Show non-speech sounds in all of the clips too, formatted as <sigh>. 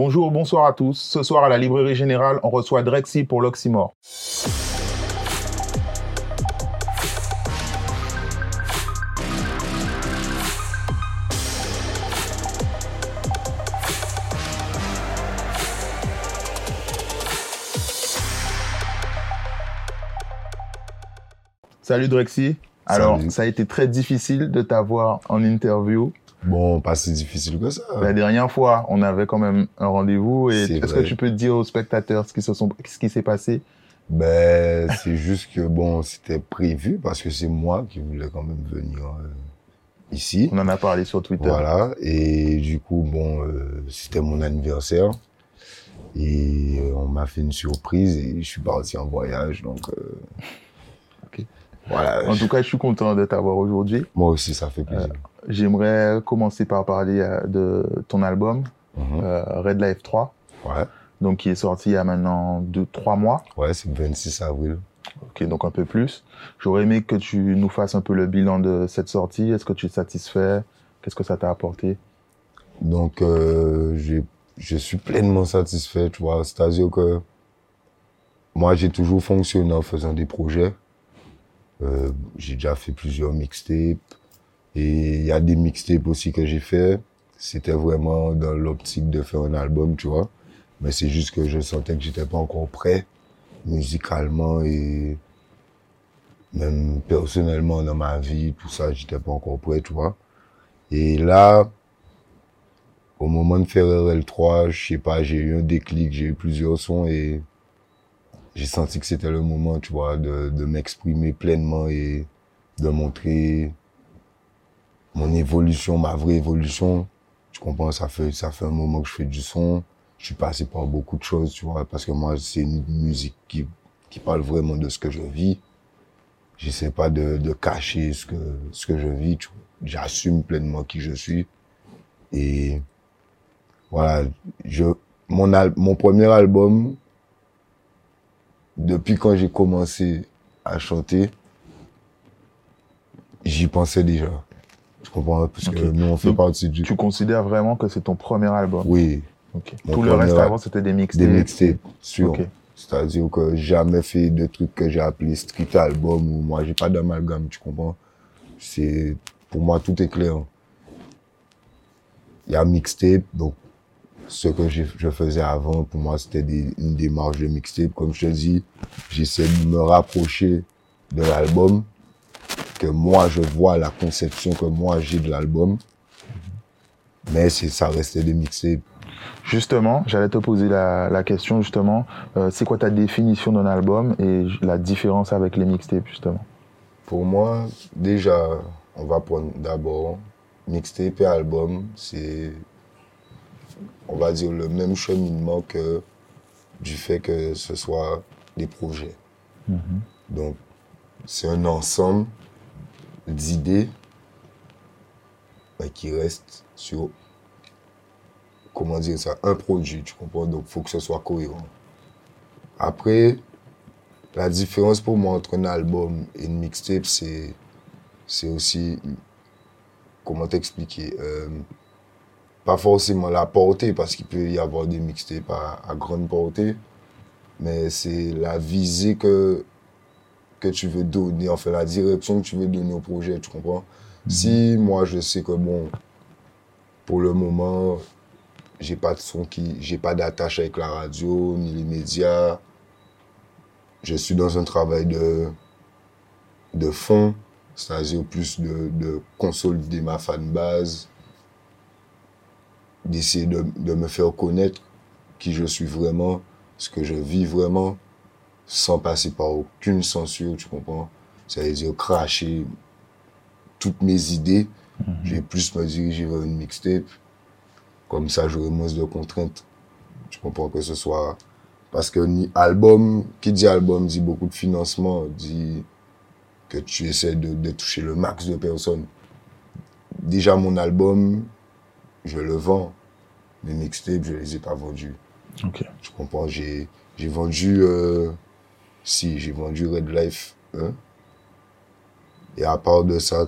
Bonjour, bonsoir à tous. Ce soir à la Librairie Générale, on reçoit Drexy pour l'Oxymore. Salut Drexy. Alors, Salut. ça a été très difficile de t'avoir en interview. Bon, pas si difficile que ça. La dernière fois, on avait quand même un rendez-vous. Et est-ce que tu peux dire aux spectateurs ce qui se sont, ce qui s'est passé? Ben, c'est juste que bon, c'était prévu parce que c'est moi qui voulais quand même venir euh, ici. On en a parlé sur Twitter. Voilà. Et du coup, bon, euh, c'était mon anniversaire. Et euh, on m'a fait une surprise et je suis parti en voyage. Donc. Voilà. En tout cas, je suis content de t'avoir aujourd'hui. Moi aussi, ça fait plaisir. J'aimerais commencer par parler euh, de ton album, Mhm. euh, Red Life 3, Ouais. donc qui est sorti il y a maintenant deux, trois mois. Ouais, c'est le 26 avril. Ok, donc un peu plus. J'aurais aimé que tu nous fasses un peu le bilan de cette sortie. Est-ce que tu es satisfait? Qu'est-ce que ça t'a apporté? Donc, euh, je suis pleinement satisfait, tu vois. C'est-à-dire que moi, j'ai toujours fonctionné en faisant des projets. Euh, j'ai déjà fait plusieurs mixtapes. Et il y a des mixtapes aussi que j'ai fait. C'était vraiment dans l'optique de faire un album, tu vois. Mais c'est juste que je sentais que j'étais pas encore prêt musicalement et même personnellement dans ma vie, tout ça, j'étais pas encore prêt, tu vois. Et là, au moment de faire RL3, je sais pas, j'ai eu un déclic, j'ai eu plusieurs sons et j'ai senti que c'était le moment, tu vois, de, de m'exprimer pleinement et de montrer mon évolution, ma vraie évolution. Tu comprends, ça fait, ça fait un moment que je fais du son. Je suis passé par beaucoup de choses, tu vois, parce que moi, c'est une musique qui, qui parle vraiment de ce que je vis. J'essaie pas de, de cacher ce que, ce que je vis, tu vois. J'assume pleinement qui je suis. Et voilà, je, mon, al- mon premier album, depuis quand j'ai commencé à chanter, j'y pensais déjà. Tu comprends? Parce que nous, on fait Donc, partie du... Tu considères vraiment que c'est ton premier album? Oui, Tout le reste avant, c'était des mixtapes. des mixtapes, sûr. C'est-à-dire que jamais fait de trucs que j'ai appelé street album ou moi, j'ai pas d'amalgame, tu comprends? C'est, pour moi, tout est clair. Il y a mixtape, donc, ce que je faisais avant, pour moi, c'était une démarche de mixtape. Comme je te dis, j'essaie de me rapprocher de l'album, que moi, je vois la conception que moi, j'ai de l'album. Mais ça restait des mixtapes. Justement, j'allais te poser la, la question, justement, euh, c'est quoi ta définition d'un album et la différence avec les mixtapes, justement? Pour moi, déjà, on va prendre d'abord mixtape et album, c'est, on va dire, le même cheminement que du fait que ce soit des projets. Donc, c'est un ensemble d'idées mais qui reste sur, comment dire ça, un produit, tu comprends? Donc, il faut que ce soit cohérent. Après, la différence pour moi entre un album et une mixtape, c'est, c'est aussi, comment t'expliquer, euh, pas forcément la portée, parce qu'il peut y avoir des mixtapes à, à grande portée, mais c'est la visée que, que tu veux donner, enfin la direction que tu veux donner au projet, tu comprends? Si moi je sais que bon, pour le moment, j'ai pas de son qui, j'ai pas d'attache avec la radio, ni les médias, je suis dans un travail de, de fond, c'est-à-dire plus de, de consolider ma fanbase, d'essayer de, de me faire connaître qui je suis vraiment, ce que je vis vraiment, sans passer par aucune censure, tu comprends? Ça veut dire cracher toutes mes idées. Je vais plus me diriger vers une mixtape. Comme ça, j'aurai moins de contraintes. Tu comprends que ce soit parce que ni album, qui dit album dit beaucoup de financement, dit que tu essaies de, de toucher le max de personnes. Déjà, mon album, je le vends. Mes mixtapes, je les ai pas vendus. Ok. Tu comprends? J'ai, j'ai vendu, euh, si, j'ai vendu Red Life 1. Et à part de ça,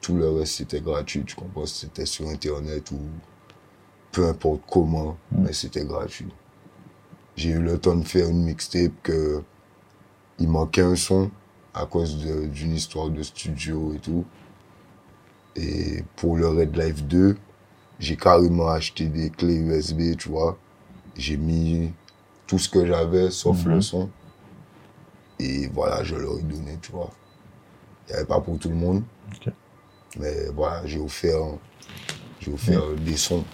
tout le reste, c'était gratuit. Tu comprends? C'était sur Internet ou peu importe comment, mais c'était gratuit. J'ai eu le temps de faire une mixtape que il manquait un son à cause d'une histoire de studio et tout. Et pour le Red Life 2, j'ai carrément acheté des clés USB, tu vois. J'ai mis tout ce que j'avais, sauf Mhm. le son. Et voilà, je leur ai donné, tu vois. Il n'y avait pas pour tout le monde. Mais voilà, j'ai offert, j'ai offert des sons.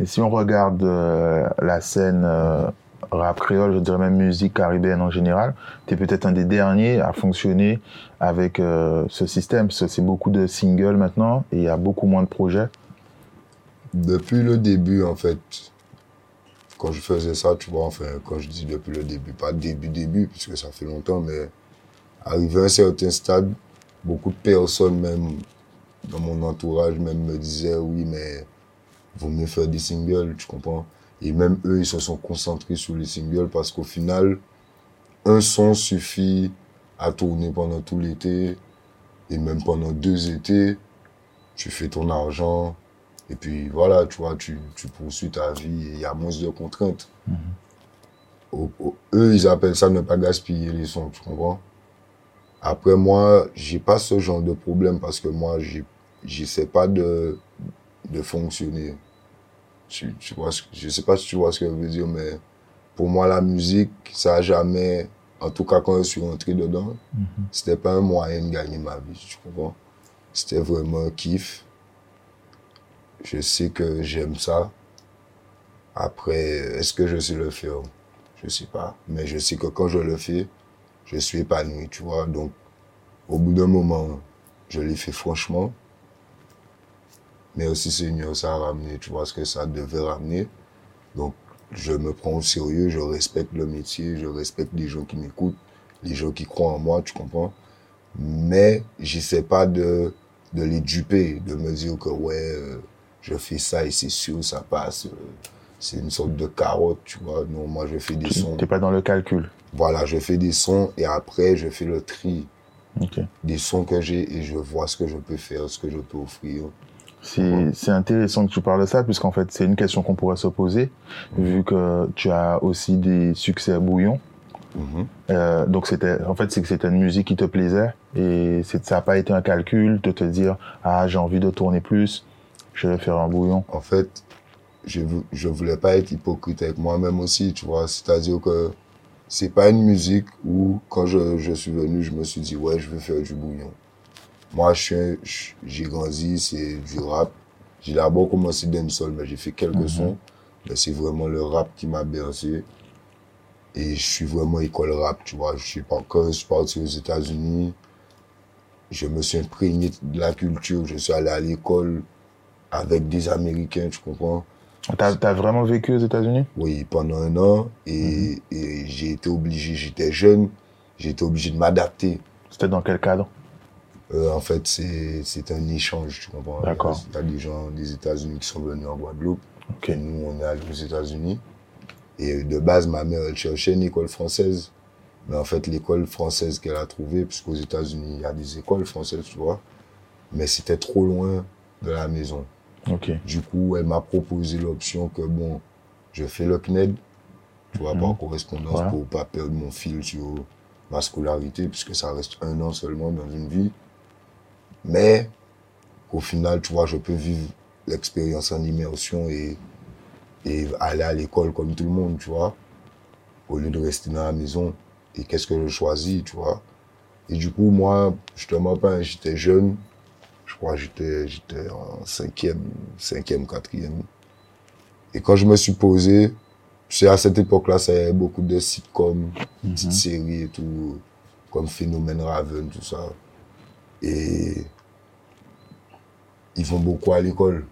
Et si on regarde euh, la scène euh, rap créole, je dirais même musique caribéenne en général, tu es peut-être un des derniers à fonctionner avec euh, ce système. C'est beaucoup de singles maintenant et il y a beaucoup moins de projets. Depuis le début, en fait, quand je faisais ça, tu vois, enfin, quand je dis depuis le début, pas début, début, puisque ça fait longtemps, mais arrivé à un certain stade, beaucoup de personnes, même dans mon entourage, même me disaient, oui, mais vaut mieux faire des singles, tu comprends? Et même eux, ils se sont concentrés sur les singles parce qu'au final, un son suffit à tourner pendant tout l'été et même pendant deux étés. Tu fais ton argent, et puis voilà, tu vois, tu, tu poursuis ta vie et il y a moins de contraintes. Au- au- eux, ils appellent ça ne pas gaspiller les sons, tu comprends? Après, moi, j'ai pas ce genre de problème parce que moi, j'ai- j'essaie pas de, de fonctionner. Tu, tu vois, ce je sais pas si tu vois ce que je veux dire, mais pour moi, la musique, ça a jamais, en tout cas quand je suis rentré dedans, c'était pas un moyen de gagner ma vie, tu comprends? C'était vraiment un kiff. Je sais que j'aime ça. Après, est-ce que je sais le faire? Je sais pas. Mais je sais que quand je le fais, je suis épanoui, tu vois. Donc, au bout d'un moment, je l'ai fait franchement. Mais aussi, Seigneur, ça a ramené, tu vois, ce que ça devait ramener. Donc, je me prends au sérieux, je respecte le métier, je respecte les gens qui m'écoutent, les gens qui croient en moi, tu comprends? Mais j'essaie pas de, de les duper, de me dire que ouais, euh, je fais ça et c'est sûr, ça passe. euh, c'est une sorte de carotte, tu vois. Non, moi, je fais des Tu sons. n'es pas dans le calcul. Voilà, je fais des sons et après, je fais le tri des sons que j'ai et je vois ce que je peux faire, ce que je peux offrir. C'est intéressant que tu parles de ça, puisqu'en fait, c'est une question qu'on pourrait se poser, vu que tu as aussi des succès bouillons. Mhm. Euh, donc, c'était, en fait, c'est que c'était une musique qui te plaisait, et ça n'a pas été un calcul de te dire, ah, j'ai envie de tourner plus, je vais faire un bouillon. En fait, je, je voulais pas être hypocrite avec moi-même aussi, tu vois. C'est-à-dire que c'est pas une musique où, quand je, je suis venu, je me suis dit, ouais, je vais faire du bouillon. Moi, je suis j'ai grandi, c'est du rap. J'ai d'abord commencé dancehall, mais j'ai fait quelques Mhm. sons. Mais c'est vraiment le rap qui m'a bercé. Et je suis vraiment école rap, tu vois. Je suis pas quand je suis parti aux États-Unis. Je me suis imprégné de la culture. Je suis allé à l'école avec des Américains, tu comprends? T'as as vraiment vécu aux États-Unis? Oui, pendant un an. Et, et j'ai été obligé, j'étais jeune, j'ai été obligé de m'adapter. C'était dans quel cadre? Euh, en fait, c'est un échange, tu comprends? D'accord. Il y a des gens des États-Unis qui sont venus en Guadeloupe. Ok. Et nous, on est allés aux États-Unis. Et de base, ma mère, elle cherchait une école française. Mais en fait, l'école française qu'elle a trouvée, puisqu'aux États-Unis, il y a des écoles françaises, tu vois. Mais c'était trop loin de la maison. Du coup, elle m'a proposé l'option que, bon, je fais le CNED, tu vois, par correspondance Ouais. pour pas perdre mon fil sur ma scolarité, puisque ça reste un an seulement dans une vie. Mais, au final, tu vois, je peux vivre l'expérience en immersion et, et aller à l'école comme tout le monde, tu vois, au lieu de rester dans la maison. Et qu'est-ce que je choisis, tu vois? Et du coup, moi, justement, quand j'étais jeune, je crois que j'étais, j'étais en cinquième, cinquième, quatrième. Et quand je me suis posé, sais, à cette époque-là, ça y avait beaucoup de sitcoms, petites séries et tout, comme Phénomène Raven, tout ça. Et ils vont beaucoup à l'école.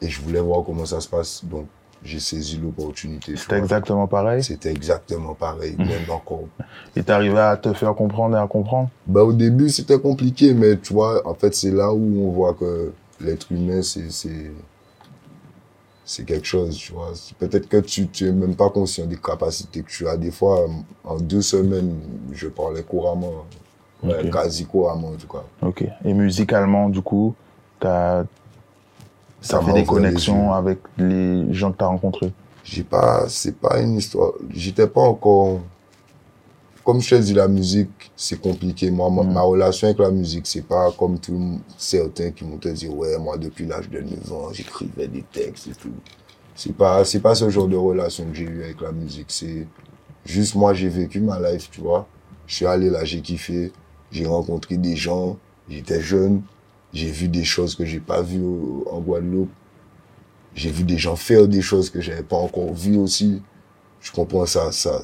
Et je voulais voir comment ça se passe. Donc, j'ai saisi l'opportunité. tu C'était exactement pareil? C'était exactement pareil, même encore. Et t'arrivais à te faire comprendre et à comprendre? Bah, au début, c'était compliqué, mais tu vois, en fait, c'est là où on voit que l'être humain, c'est, quelque chose, tu vois. Peut-être que tu, tu es même pas conscient des capacités que tu as. Des fois, en deux semaines, je parlais couramment. Ouais, Ok. quasi couramment, en tout cas. Ok. Et musicalement, du coup, t'as Ça, fait des connexions avec les gens que tu as rencontrés. J'ai pas, c'est pas une histoire. J'étais pas encore. Comme je te dis, la musique, c'est compliqué. Moi, ma, Mm. ma relation avec la musique, c'est pas comme tout, le certains qui m'ont dit, ouais, moi, depuis l'âge de 9 ans, j'écrivais des textes et tout. C'est pas, c'est pas ce genre de relation que j'ai eu avec la musique. C'est juste moi, j'ai vécu ma life, tu vois. Je suis allé là, j'ai kiffé. J'ai rencontré des gens. J'étais jeune. J'ai vu des choses que j'ai pas vues en Guadeloupe. J'ai vu des gens faire des choses que j'avais pas encore vues aussi. Je comprends ça, ça,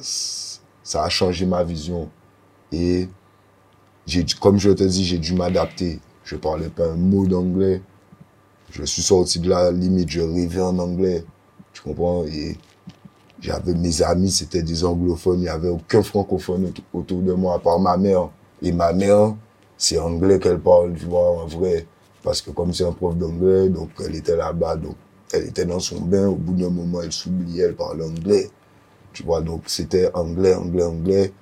ça a changé ma vision. Et j'ai, comme je te dis, j'ai dû m'adapter. Je parlais pas un mot d'anglais. Je suis sorti de la limite, je rêvais en anglais. Tu comprends? Et j'avais mes amis, c'était des anglophones. Il y avait aucun francophone aut- autour de moi, à part ma mère. Et ma mère, c'est anglais qu'elle parle, tu vois, en vrai. Parce que comme c'est un prof d'anglais, donc elle était là-bas, donc elle était dans son bain. Au bout d'un moment, elle s'oubliait, elle parlait anglais. Tu vois, donc c'était anglais, anglais, anglais.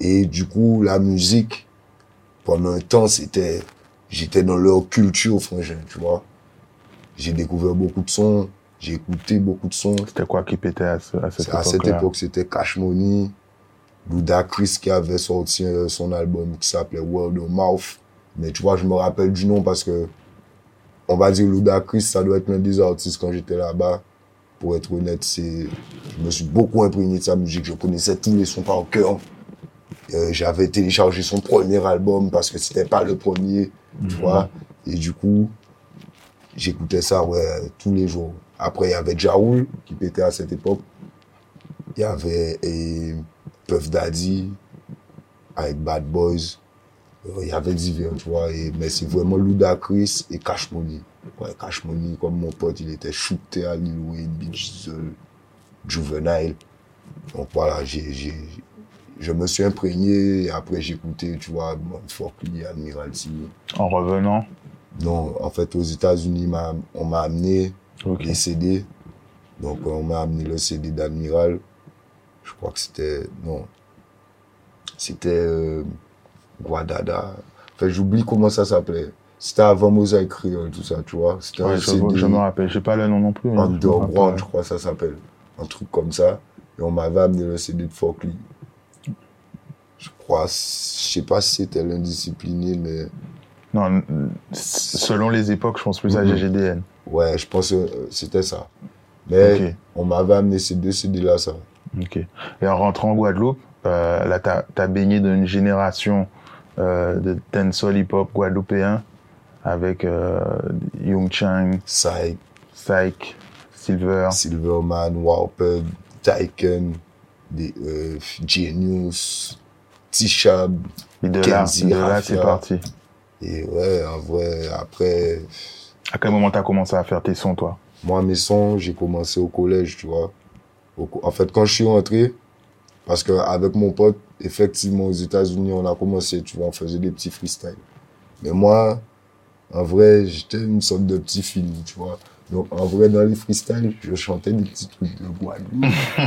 Et du coup, la musique, pendant un temps, c'était, j'étais dans leur culture, frangin, tu vois. J'ai découvert beaucoup de sons, j'ai écouté beaucoup de sons. C'était quoi qui pétait à, ce- à cette À cette époque, c'était Cash Money, Ludacris qui avait sorti euh, son album qui s'appelait World of Mouth. Mais tu vois, je me rappelle du nom parce que, on va dire Ludacris, ça doit être l'un des artistes quand j'étais là-bas. Pour être honnête, c'est, je me suis beaucoup imprégné de sa musique. Je connaissais tous les sons par cœur. Euh, j'avais téléchargé son premier album parce que c'était pas le premier, tu vois. Et du coup, j'écoutais ça, ouais, tous les jours. Après, il y avait Jaoul qui pétait à cette époque. Il y avait et, Puff Daddy avec Bad Boys. Euh, Il y avait divers, tu vois. Et, mais c'est vraiment Ludacris et Cash Money. Ouais, Cash Money, comme mon pote, il était shooté à Lil Wayne, Big Juvenile. Donc voilà, j'ai, je me suis imprégné et après j'ai écouté, tu vois, Forkly, Admiralty. En revenant? Non, en fait, aux États-Unis, on m'a amené les CD. Donc, on m'a amené le CD d'Admiral. Je crois que c'était. Non. C'était. euh, Guadada. Enfin, j'oublie comment ça s'appelait. C'était avant Mosaïque Creole, tout ça, tu vois. C'était Ouais, un je, CD je me rappelle. Je sais pas le nom non plus. je me Underground, rappelle. je crois que ça s'appelle. Un truc comme ça. Et on m'avait amené le CD de Folkly. Je crois, je sais pas si c'était l'indiscipliné, mais Non, selon les époques, je pense plus à Mhm. GGDN. ouais, je pense que euh, c'était ça. Mais on m'avait amené ces deux CD-là, ça. Ok. Et en rentrant en Guadeloupe, euh, là, t'as as baigné dans une génération euh, de dancehall hip-hop guadeloupéen avec euh, Young Chang, Psych, Psych, Silver. Silverman, Warped, Tyken, euh, Genius, T-Shab. Kenzie, de là, c'est parti. Et ouais, en vrai, après, À quel moment t'as commencé à faire tes sons, toi? Moi, mes sons, j'ai commencé au collège, tu vois. En fait, quand je suis rentré, parce que avec mon pote, effectivement, aux États-Unis, on a commencé, tu vois, on faisait des petits freestyles. Mais moi, en vrai, j'étais une sorte de petit film, tu vois. Donc, en vrai, dans les freestyles, je chantais des petits trucs de Guadeloupe,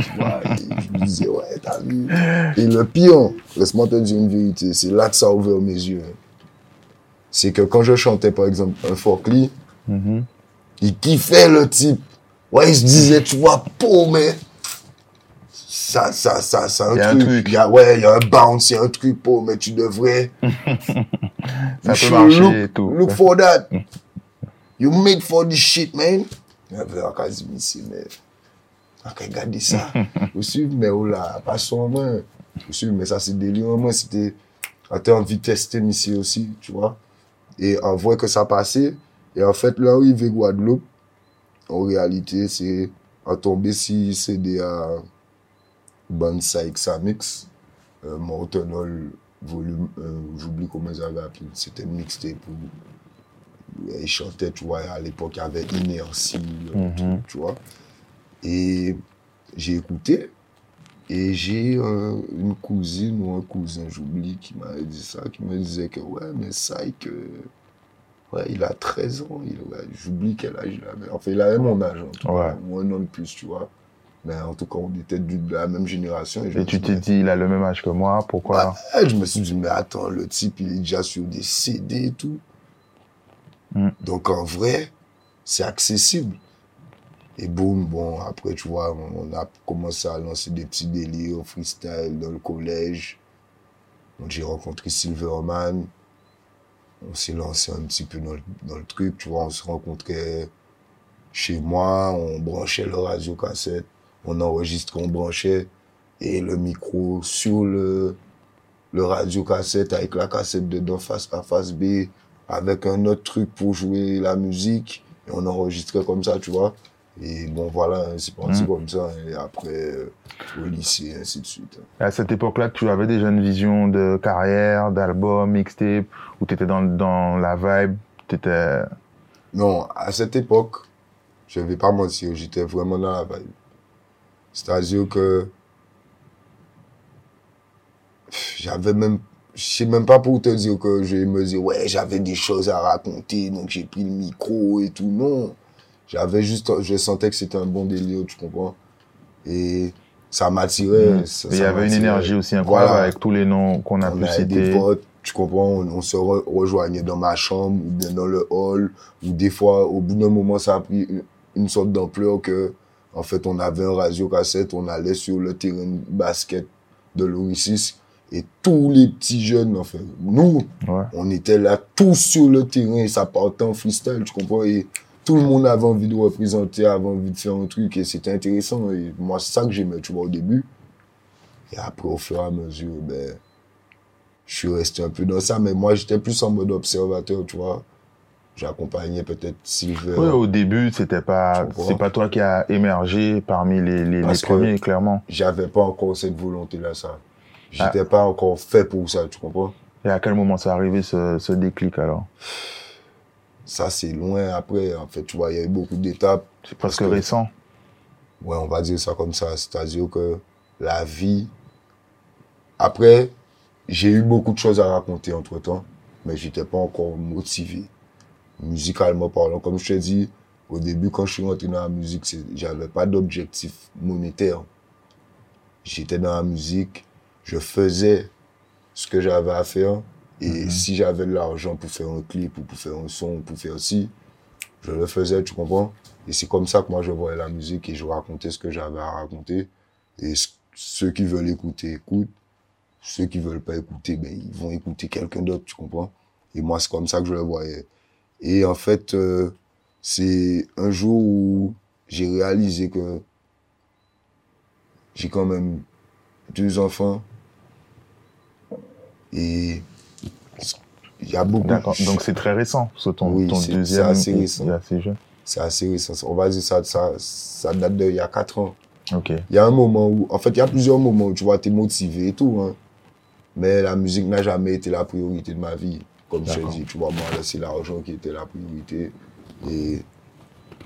tu vois. Et je me disais, ouais, t'as vu. Et le pire, laisse-moi te dire une vérité, c'est là que ça a ouvert mes yeux. hein. C'est que quand je chantais, par exemple, un Forkly, Mhm. il kiffait le type. Ouais, il se disait, tu vois, pauvre, mais ça, ça, ça, c'est un, y a truc. un truc. Y a, ouais, il y a un bounce, il y a un truc, oh, mais tu devrais. <laughs> ça peut marcher look, et tout. Look for that. You made for this shit, man. Ak a zi misi, men. Ak a gade sa. <laughs> Ou suiv, men, ou la, pa son, men. Ou suiv, men, sa se deli, men, se te, a te anvi teste misi osi, tu vois. E an vwe ke sa pase, e an fèt, la ou i ve Guadeloupe, an realite, se, an tombe si se de a... Uh, Bansai Xamix, euh, Morton Hall, volume 1, j'oublie comment ils avaient appelé, c'était mixtape où ils chantaient, tu vois, à l'époque, avait Inertie, euh, Mhm. tu vois. Et j'ai écouté, et j'ai euh, une cousine ou un cousin, j'oublie, qui m'avait dit ça, qui me disait que, ouais, mais Psych, euh, ouais, il a 13 ans, il, ouais, j'oublie quel âge il avait. Enfin, il avait mon âge, en tout Ouais. cas, ou un an de plus, tu vois. Mais en tout cas, on était de la même génération. je Et tu dis, t'es dit, il a le même âge que moi, pourquoi Ouais, je me suis dit, mais attends, le type, il est déjà sur des CD et tout. Mm. Donc, en vrai, c'est accessible. Et boum, bon, après, tu vois, on a commencé à lancer des petits délires freestyle dans le collège. Donc, j'ai rencontré Silverman. On s'est lancé un petit peu dans le, dans le truc, tu vois, on se rencontrait chez moi, on branchait le radio cassette, on enregistrait, on branchait, et le micro sur le, le radio cassette avec la cassette dedans face A, face B, avec un autre truc pour jouer la musique, et on enregistrait comme ça, tu vois. Et bon, voilà, c'est parti Mhm. comme ça. Et après, euh, au lycée, ainsi de suite. À cette époque-là, tu avais déjà une vision de carrière, d'album, mixtape, où tu étais dans, dans la vibe, étais... Non, à cette époque, je vais pas mentir, j'étais vraiment dans la vibe. C'est-à-dire que j'avais même, je sais même pas pour te dire que je me dire, ouais, j'avais des choses à raconter, donc j'ai pris le micro et tout. Non, j'avais juste, je sentais que c'était un bon délire, tu comprends? Et ça m'attirait. ça- Il y avait une énergie aussi incroyable Voilà. avec tous les noms qu'on a On pu avait des citer. potes, tu comprends, on, on se re- rejoignait dans ma chambre ou bien dans le hall, ou des fois, au bout d'un moment, ça a pris une, une sorte d'ampleur que, en fait, on avait un radio cassette, on allait sur le terrain de basket de l'Oricis, et tous les petits jeunes, en fait, nous, Ouais. on était là tous sur le terrain, et ça partait en freestyle, tu comprends, et tout le monde avait envie de représenter, avait envie de faire un truc, et c'était intéressant, et moi, c'est ça que j'aimais, tu vois, au début. Et après, au fur et à mesure, ben, je suis resté un peu dans ça, mais moi, j'étais plus en mode observateur, tu vois. J'accompagnais peut-être Silver. Oui, au début, c'était pas, c'est pas toi qui a émergé parmi les, les, les premiers, clairement. J'avais pas encore cette volonté-là, ça. Ah. J'étais pas encore fait pour ça, tu comprends? Et à quel moment c'est arrivé ce, ce déclic alors? Ça, c'est loin après. En fait, tu vois, il y a eu beaucoup d'étapes. C'est presque que- récent. Ouais, on va dire ça comme ça. C'est-à-dire que la vie. Après, j'ai eu beaucoup de choses à raconter entre temps, mais j'étais pas encore motivé. Musicalement parlant, comme je te dis, au début, quand je suis rentré dans la musique, j'avais pas d'objectif monétaire. J'étais dans la musique, je faisais ce que j'avais à faire, et Mhm. si j'avais de l'argent pour faire un clip ou pour faire un son, pour faire ci, je le faisais, tu comprends? Et c'est comme ça que moi je voyais la musique et je racontais ce que j'avais à raconter. Et ce- ceux qui veulent écouter, écoutent. Ceux qui veulent pas écouter, ben, ils vont écouter quelqu'un d'autre, tu comprends? Et moi, c'est comme ça que je le voyais. Et en fait, euh, c'est un jour où j'ai réalisé que j'ai quand même deux enfants. Et il y a beaucoup D'accord. Donc c'est très récent. Que ton, Oui, ton deuxième c'est assez récent. est assez jeune. c'est assez récent. On va dire ça, ça, ça date d'il y a quatre ans. Ok. Il y a un moment où, en fait, il y a plusieurs moments où tu vois, t'es motivé et tout, hein. Mais la musique n'a jamais été la priorité de ma vie. Comme je te dis, tu vois, moi, là, c'est l'argent qui était la priorité. Et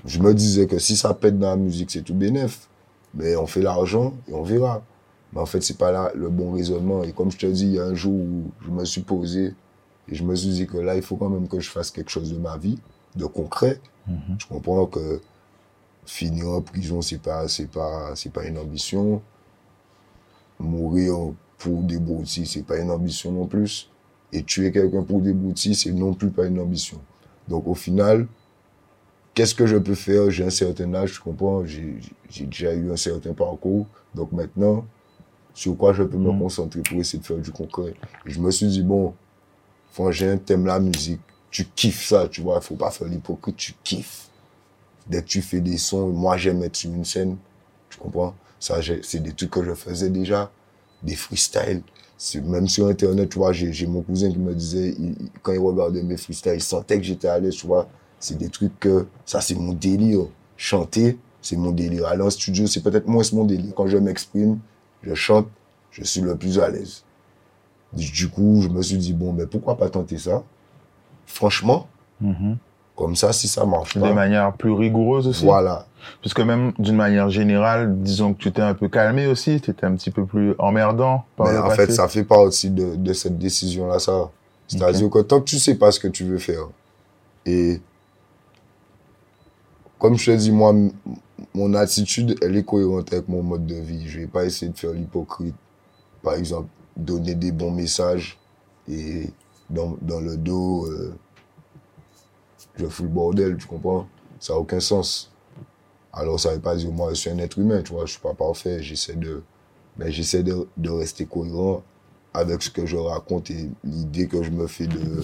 je me disais que si ça pète dans la musique, c'est tout bénef. Mais on fait l'argent et on verra. Mais en fait, c'est pas là le bon raisonnement. Et comme je te dis, il y a un jour où je me suis posé et je me suis dit que là, il faut quand même que je fasse quelque chose de ma vie, de concret. Mhm. Je comprends que finir en prison, c'est pas, c'est pas, c'est pas une ambition. Mourir pour des broutilles, c'est pas une ambition non plus. Et tuer quelqu'un pour des broutilles, c'est non plus pas une ambition. Donc au final, qu'est-ce que je peux faire? J'ai un certain âge, tu comprends? J'ai déjà eu un certain parcours. Donc maintenant, sur quoi je peux me Mhm. concentrer pour essayer de faire du concret? Et Je me suis dit, bon, frangin, t'aimes la musique, tu kiffes ça, tu vois, il faut pas faire l'hypocrite, tu kiffes. Dès que tu fais des sons, moi j'aime être sur une scène, tu comprends? Ça, c'est des trucs que je faisais déjà, des freestyles. Même sur Internet, tu vois, j'ai mon cousin qui me disait, quand il regardait mes freestyles, il sentait que j'étais à l'aise, tu vois. C'est des trucs que, ça c'est mon délire. Chanter, c'est mon délire. Aller en studio, c'est peut-être moins mon délire. Quand je m'exprime, je chante, je suis le plus à l'aise. Du coup, je me suis dit, bon, mais pourquoi pas tenter ça? Franchement, Mhm. Comme ça, si ça marche De pas, manière plus rigoureuse aussi. voilà. Puisque même d'une manière générale, disons que tu t'es un peu calmé aussi, tu étais un petit peu plus emmerdant par Mais le en passé. fait, ça fait partie de, de cette décision-là, ça. C'est-à-dire que tant que tu sais pas ce que tu veux faire, et comme je te dis, moi, mon attitude, elle est cohérente avec mon mode de vie. Je vais pas essayer de faire l'hypocrite. Par exemple, donner des bons messages et dans, dans le dos, euh, je fous le bordel, tu comprends? Ça n'a aucun sens. Alors, ça ne veut pas dire, moi, je suis un être humain, tu vois, je suis pas parfait, j'essaie de, mais j'essaie de, de rester cohérent avec ce que je raconte et l'idée que je me fais de,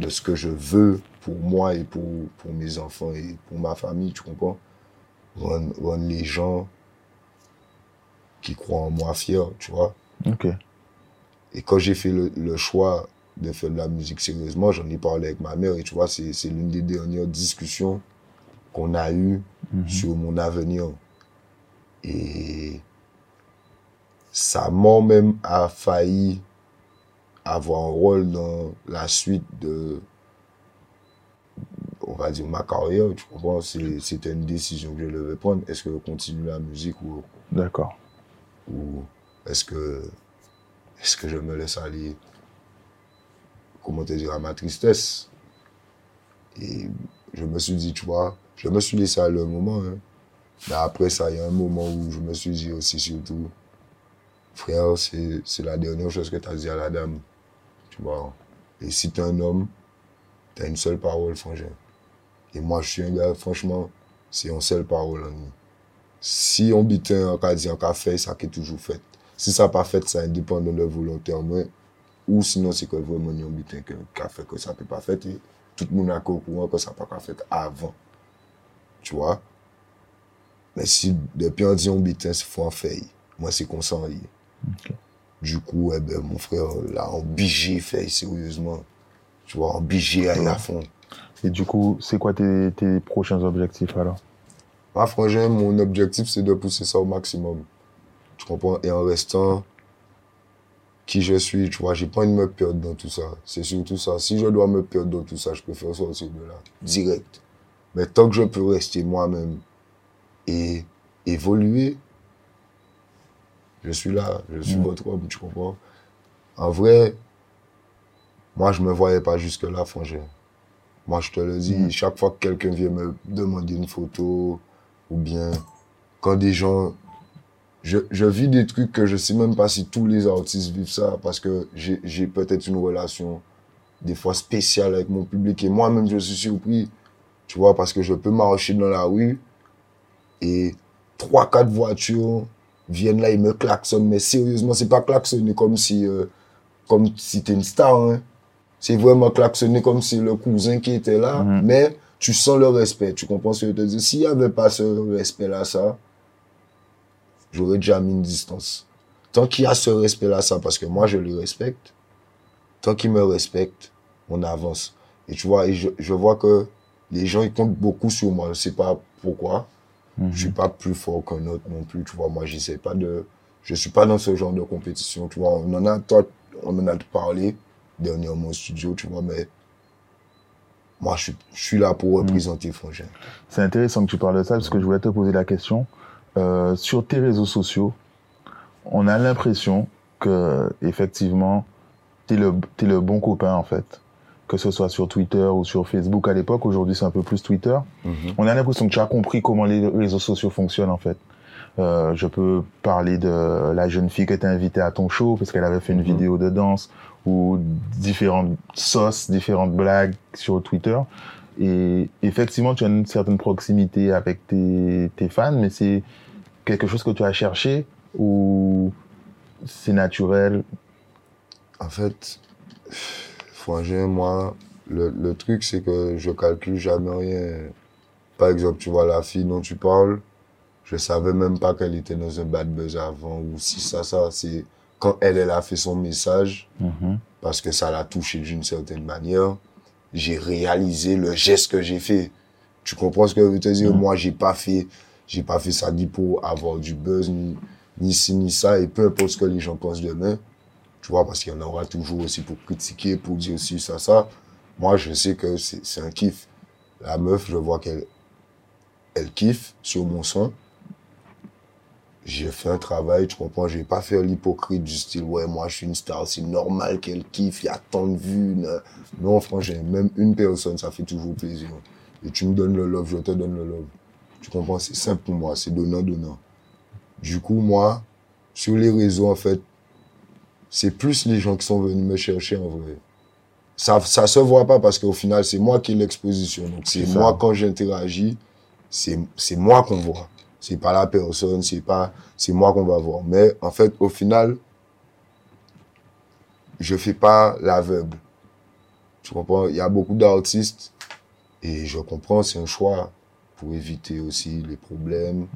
de ce que je veux pour moi et pour, pour mes enfants et pour ma famille, tu comprends? Rendre, rendre les gens qui croient en moi fiers, tu vois? Ok. Et quand j'ai fait le, le choix de faire de la musique sérieusement, j'en ai parlé avec ma mère et tu vois, c'est l'une des dernières discussions qu'on a eues Mhm. sur mon avenir. Et ça moi-même a failli avoir un rôle dans la suite de, on va dire, ma carrière, tu comprends? C'était une décision que je devais prendre. Est-ce que je continue la musique ou, D'accord. ou est-ce que, est-ce que je me laisse aller, comment te dire, à ma tristesse? Et je me suis dit, tu vois, je me suis laissé aller un moment, hein. Mais après ça, il y a un moment où je me suis dit aussi, surtout, frère, c'est la dernière chose que tu as dit à la dame. Tu vois. Et si tu es un homme, tu as une seule parole, frangin. Et moi, je suis un gars, franchement, c'est une seule parole en nous. Si on bitin, on a dit, on a ça qui est toujours fait. Si ça n'a pas fait, ça indépendant de volontaire, mais, ou sinon, c'est que vraiment, on bitin que, qui a fait que ça peut pas fait, et tout le monde a au courant que ça pas fait avant. Tu vois? Mais si depuis on dit on bitin, c'est faut en faire. Moi, c'est qu'on s'en. Ok. Du coup, eh ben, mon frère, là, on bigé fait sérieusement. Tu vois, on bigé à à fond. Et du coup, c'est quoi tes, tes prochains objectifs alors? Moi, franchement, mon objectif, c'est de pousser ça au maximum. Tu comprends? Et en restant qui je suis, tu vois, j'ai pas envie de me perdre dans tout ça. C'est surtout ça. Si je dois me perdre dans tout ça, je préfère sortir de là. Direct. Mais tant que je peux rester moi-même et évoluer, je suis là. Je suis Mm. votre homme, tu comprends? En vrai, moi, je me voyais pas jusque-là, frangin. Moi, je te le dis, Mm. chaque fois que quelqu'un vient me demander une photo, ou bien quand des gens... Je, je vis des trucs que je sais même pas si tous les artistes vivent ça, parce que j'ai peut-être une relation des fois spéciale avec mon public, et moi-même, je suis surpris, tu vois, parce que je peux marcher dans la rue, et trois, quatre voitures viennent là, ils me klaxonnent, mais sérieusement, c'est pas klaxonner comme si... euh, comme si t'es une star, hein. C'est vraiment klaxonner comme si le cousin qui était là, Mhm. mais tu sens le respect, tu comprends ce que je te dis. S'il y avait pas ce respect-là, ça, j'aurais déjà mis une distance. Tant qu'il y a ce respect-là, ça, parce que moi, je le respecte, tant qu'il me respecte, on avance. Et tu vois, et je, je vois que les gens, ils comptent beaucoup sur moi. Je sais pas pourquoi. Mhm. Je suis pas plus fort qu'un autre non plus, tu vois. Moi, j'essaie pas de, je suis pas dans ce genre de compétition, tu vois. On en a, toi, on en a parlé dernièrement au studio, tu vois, mais moi, je suis, je suis là pour représenter Frangin. C'est intéressant que tu parles de ça parce que je voulais te poser la question. Euh, sur tes réseaux sociaux, on a l'impression que effectivement, t'es le t'es le bon copain en fait, que ce soit sur Twitter ou sur Facebook à l'époque. Aujourd'hui, c'est un peu plus Twitter. On a l'impression que tu as compris comment les réseaux sociaux fonctionnent en fait. Euh, je peux parler de la jeune fille que tu as invitée à ton show parce qu'elle avait fait une Mhm. vidéo de danse ou différentes sauces, différentes blagues sur Twitter. Et effectivement, tu as une certaine proximité avec tes, tes fans, mais c'est quelque chose que tu as cherché ou c'est naturel? En fait, Frangin, moi, le, le truc, c'est que je calcule jamais rien. Par exemple, tu vois la fille dont tu parles, je savais même pas qu'elle était dans un bad buzz avant, ou si ça, ça, c'est quand elle, elle a fait son message, Mhm. parce que ça l'a touché d'une certaine manière, j'ai réalisé le geste que j'ai fait. Tu comprends ce que je veux te dire? Mhm. Moi, j'ai pas fait, j'ai pas fait ça ni pour avoir du buzz, ni, ni ci, ni ça, et peu importe ce que les gens pensent demain, tu vois, parce qu'il y en aura toujours aussi pour critiquer, pour dire aussi ça, ça. Moi, je sais que c'est un kiff. La meuf, je vois qu'elle elle kiffe sur mon son. J'ai fait un travail, tu comprends, je vais pas faire l'hypocrite du style, ouais, moi je suis une star, c'est normal qu'elle kiffe, il y a tant de vues. Non, franchement, même une personne, ça fait toujours plaisir. Et tu me donnes le love, je te donne le love. Tu comprends, c'est simple pour moi, c'est donnant-donnant. Du coup, moi, sur les réseaux, en fait, c'est plus les gens qui sont venus me chercher en vrai. Ça, ça se voit pas parce qu'au final, c'est moi qui ai l'exposition. Donc, c'est moi quand j'interagis, c'est c'est moi qu'on voit. C'est pas la personne, c'est pas c'est moi qu'on va voir. Mais en fait, au final, je fais pas l'aveugle. Tu comprends? Il y a beaucoup d'artistes et je comprends, c'est un choix pour éviter aussi les problèmes.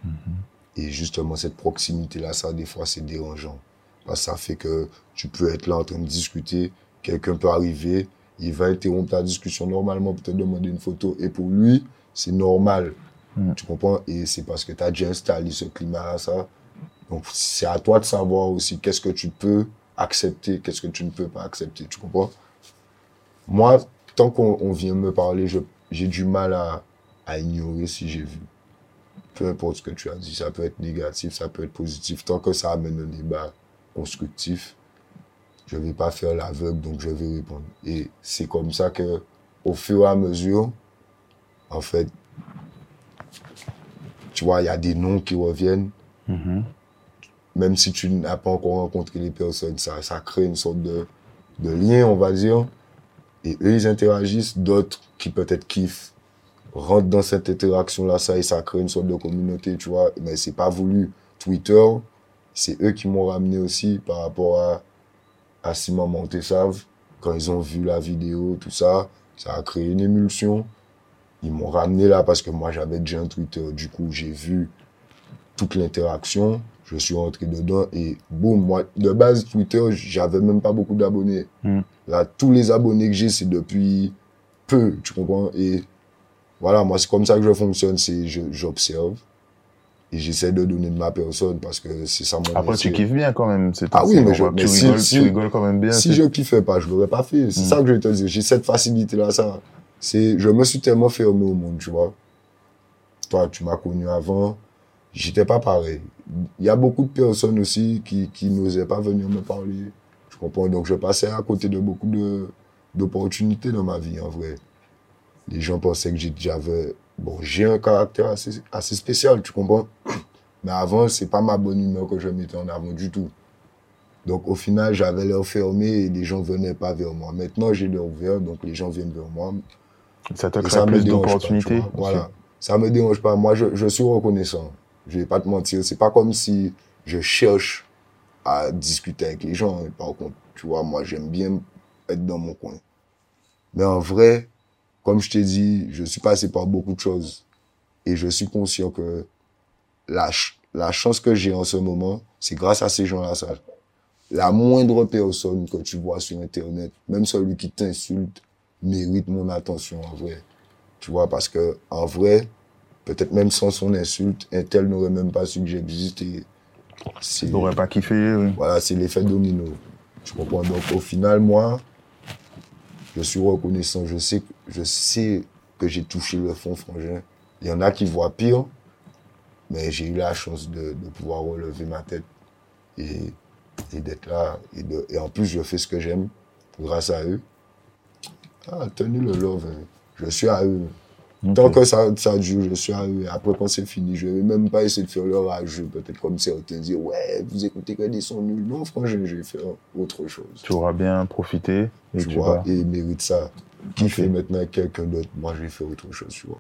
Et justement, cette proximité-là, ça, des fois, c'est dérangeant. Parce que ça fait que tu peux être là en train de discuter, quelqu'un peut arriver, il va interrompre ta discussion normalement pour te demander une photo. Et pour lui, c'est normal. Mm. Tu comprends? Et c'est parce que tu as déjà installé ce climat ça. Donc, c'est à toi de savoir aussi qu'est-ce que tu peux accepter, qu'est-ce que tu ne peux pas accepter. Tu comprends? Moi, tant qu'on on vient me parler, j'ai du mal à, à ignorer si j'ai vu. Peu importe ce que tu as dit, ça peut être négatif, ça peut être positif. Tant que ça amène un débat constructif, je vais pas faire l'aveugle, donc je vais répondre. Et c'est comme ça que, au fur et à mesure, en fait, tu vois, il y a des noms qui reviennent. Mhm. Même si tu n'as pas encore rencontré les personnes, ça, ça crée une sorte de, de lien, on va dire. Et eux, ils interagissent, d'autres qui peut-être kiffent, rentrent dans cette interaction-là, ça, et ça crée une sorte de communauté, tu vois. Mais c'est pas voulu. Twitter, c'est eux qui m'ont ramené aussi par rapport à, à Simon Montessave. Quand ils ont vu la vidéo, tout ça, ça a créé une émulsion. Ils m'ont ramené là parce que moi, j'avais déjà un Twitter. Du coup, j'ai vu toute l'interaction. Je suis rentré dedans et boum, moi, de base, Twitter, j'avais même pas beaucoup d'abonnés. Mm. Là, tous les abonnés que j'ai, c'est depuis peu, tu comprends? Et voilà, moi, c'est comme ça que je fonctionne, c'est j'observe et j'essaie de donner de ma personne parce que c'est ça mon Après, tu kiffes bien quand même. c'est- Ah oui, mais je- mais tu, si- rigoles, si- tu rigoles quand même bien. Si je kiffais pas, je l'aurais pas fait. C'est Mm. ça que je te dire. J'ai cette facilité-là, ça. C'est, je me suis tellement fermé au monde, tu vois. Toi, tu m'as connu avant. J'étais pas pareil. Il y a beaucoup de personnes aussi qui, qui n'osaient pas venir me parler. Je comprends? Donc, je passais à côté de beaucoup de, d'opportunités dans ma vie, en vrai. Les gens pensaient que j'avais, bon, j'ai un caractère assez, assez spécial, tu comprends? <clears throat> Mais avant, c'est pas ma bonne humeur que je mettais en avant du tout. Donc au final, j'avais l'air fermé et les gens venaient pas vers moi. Maintenant, j'ai l'air ouvert, donc les gens viennent vers moi. Ça te crée ça me plus d'opportunités. Voilà. Ça me dérange pas. Moi, je, je suis reconnaissant. Je vais pas te mentir. C'est pas comme si je cherche à discuter avec les gens. Par contre, tu vois, moi, j'aime bien être dans mon coin. Mais en vrai, comme je t'ai dit, je suis passé par beaucoup de choses. Et je suis conscient que la, ch- la chance que j'ai en ce moment, c'est grâce à ces gens-là. La moindre personne que tu vois sur Internet, même celui qui t'insulte, mérite mon attention en vrai. Tu vois, parce que en vrai, peut-être même sans son insulte, un tel n'aurait même pas su que Tu n'aurais pas kiffé. oui. voilà, c'est l'effet domino. Tu comprends? Donc, au final, moi, je suis reconnaissant. Je sais, je sais que j'ai touché le fond frangin. Il y en a qui voient pire, mais j'ai eu la chance de, pouvoir relever ma tête et, d'être là. Et, et en plus, je fais ce que j'aime grâce à eux. Ah, tenu le love. hein. Je suis à eux. Tant que ça, ça dure, je suis. Et après, quand c'est fini, je vais même pas essayer de faire le rageux. Peut-être comme certains dire, ouais, vous écoutez que des sons nuls. Non, franchement, je vais faire autre chose. Tu auras bien profité. Et tu tu vois, vas. et ils méritent ça. Qui fait maintenant quelqu'un d'autre, moi, je vais faire autre chose, tu vois.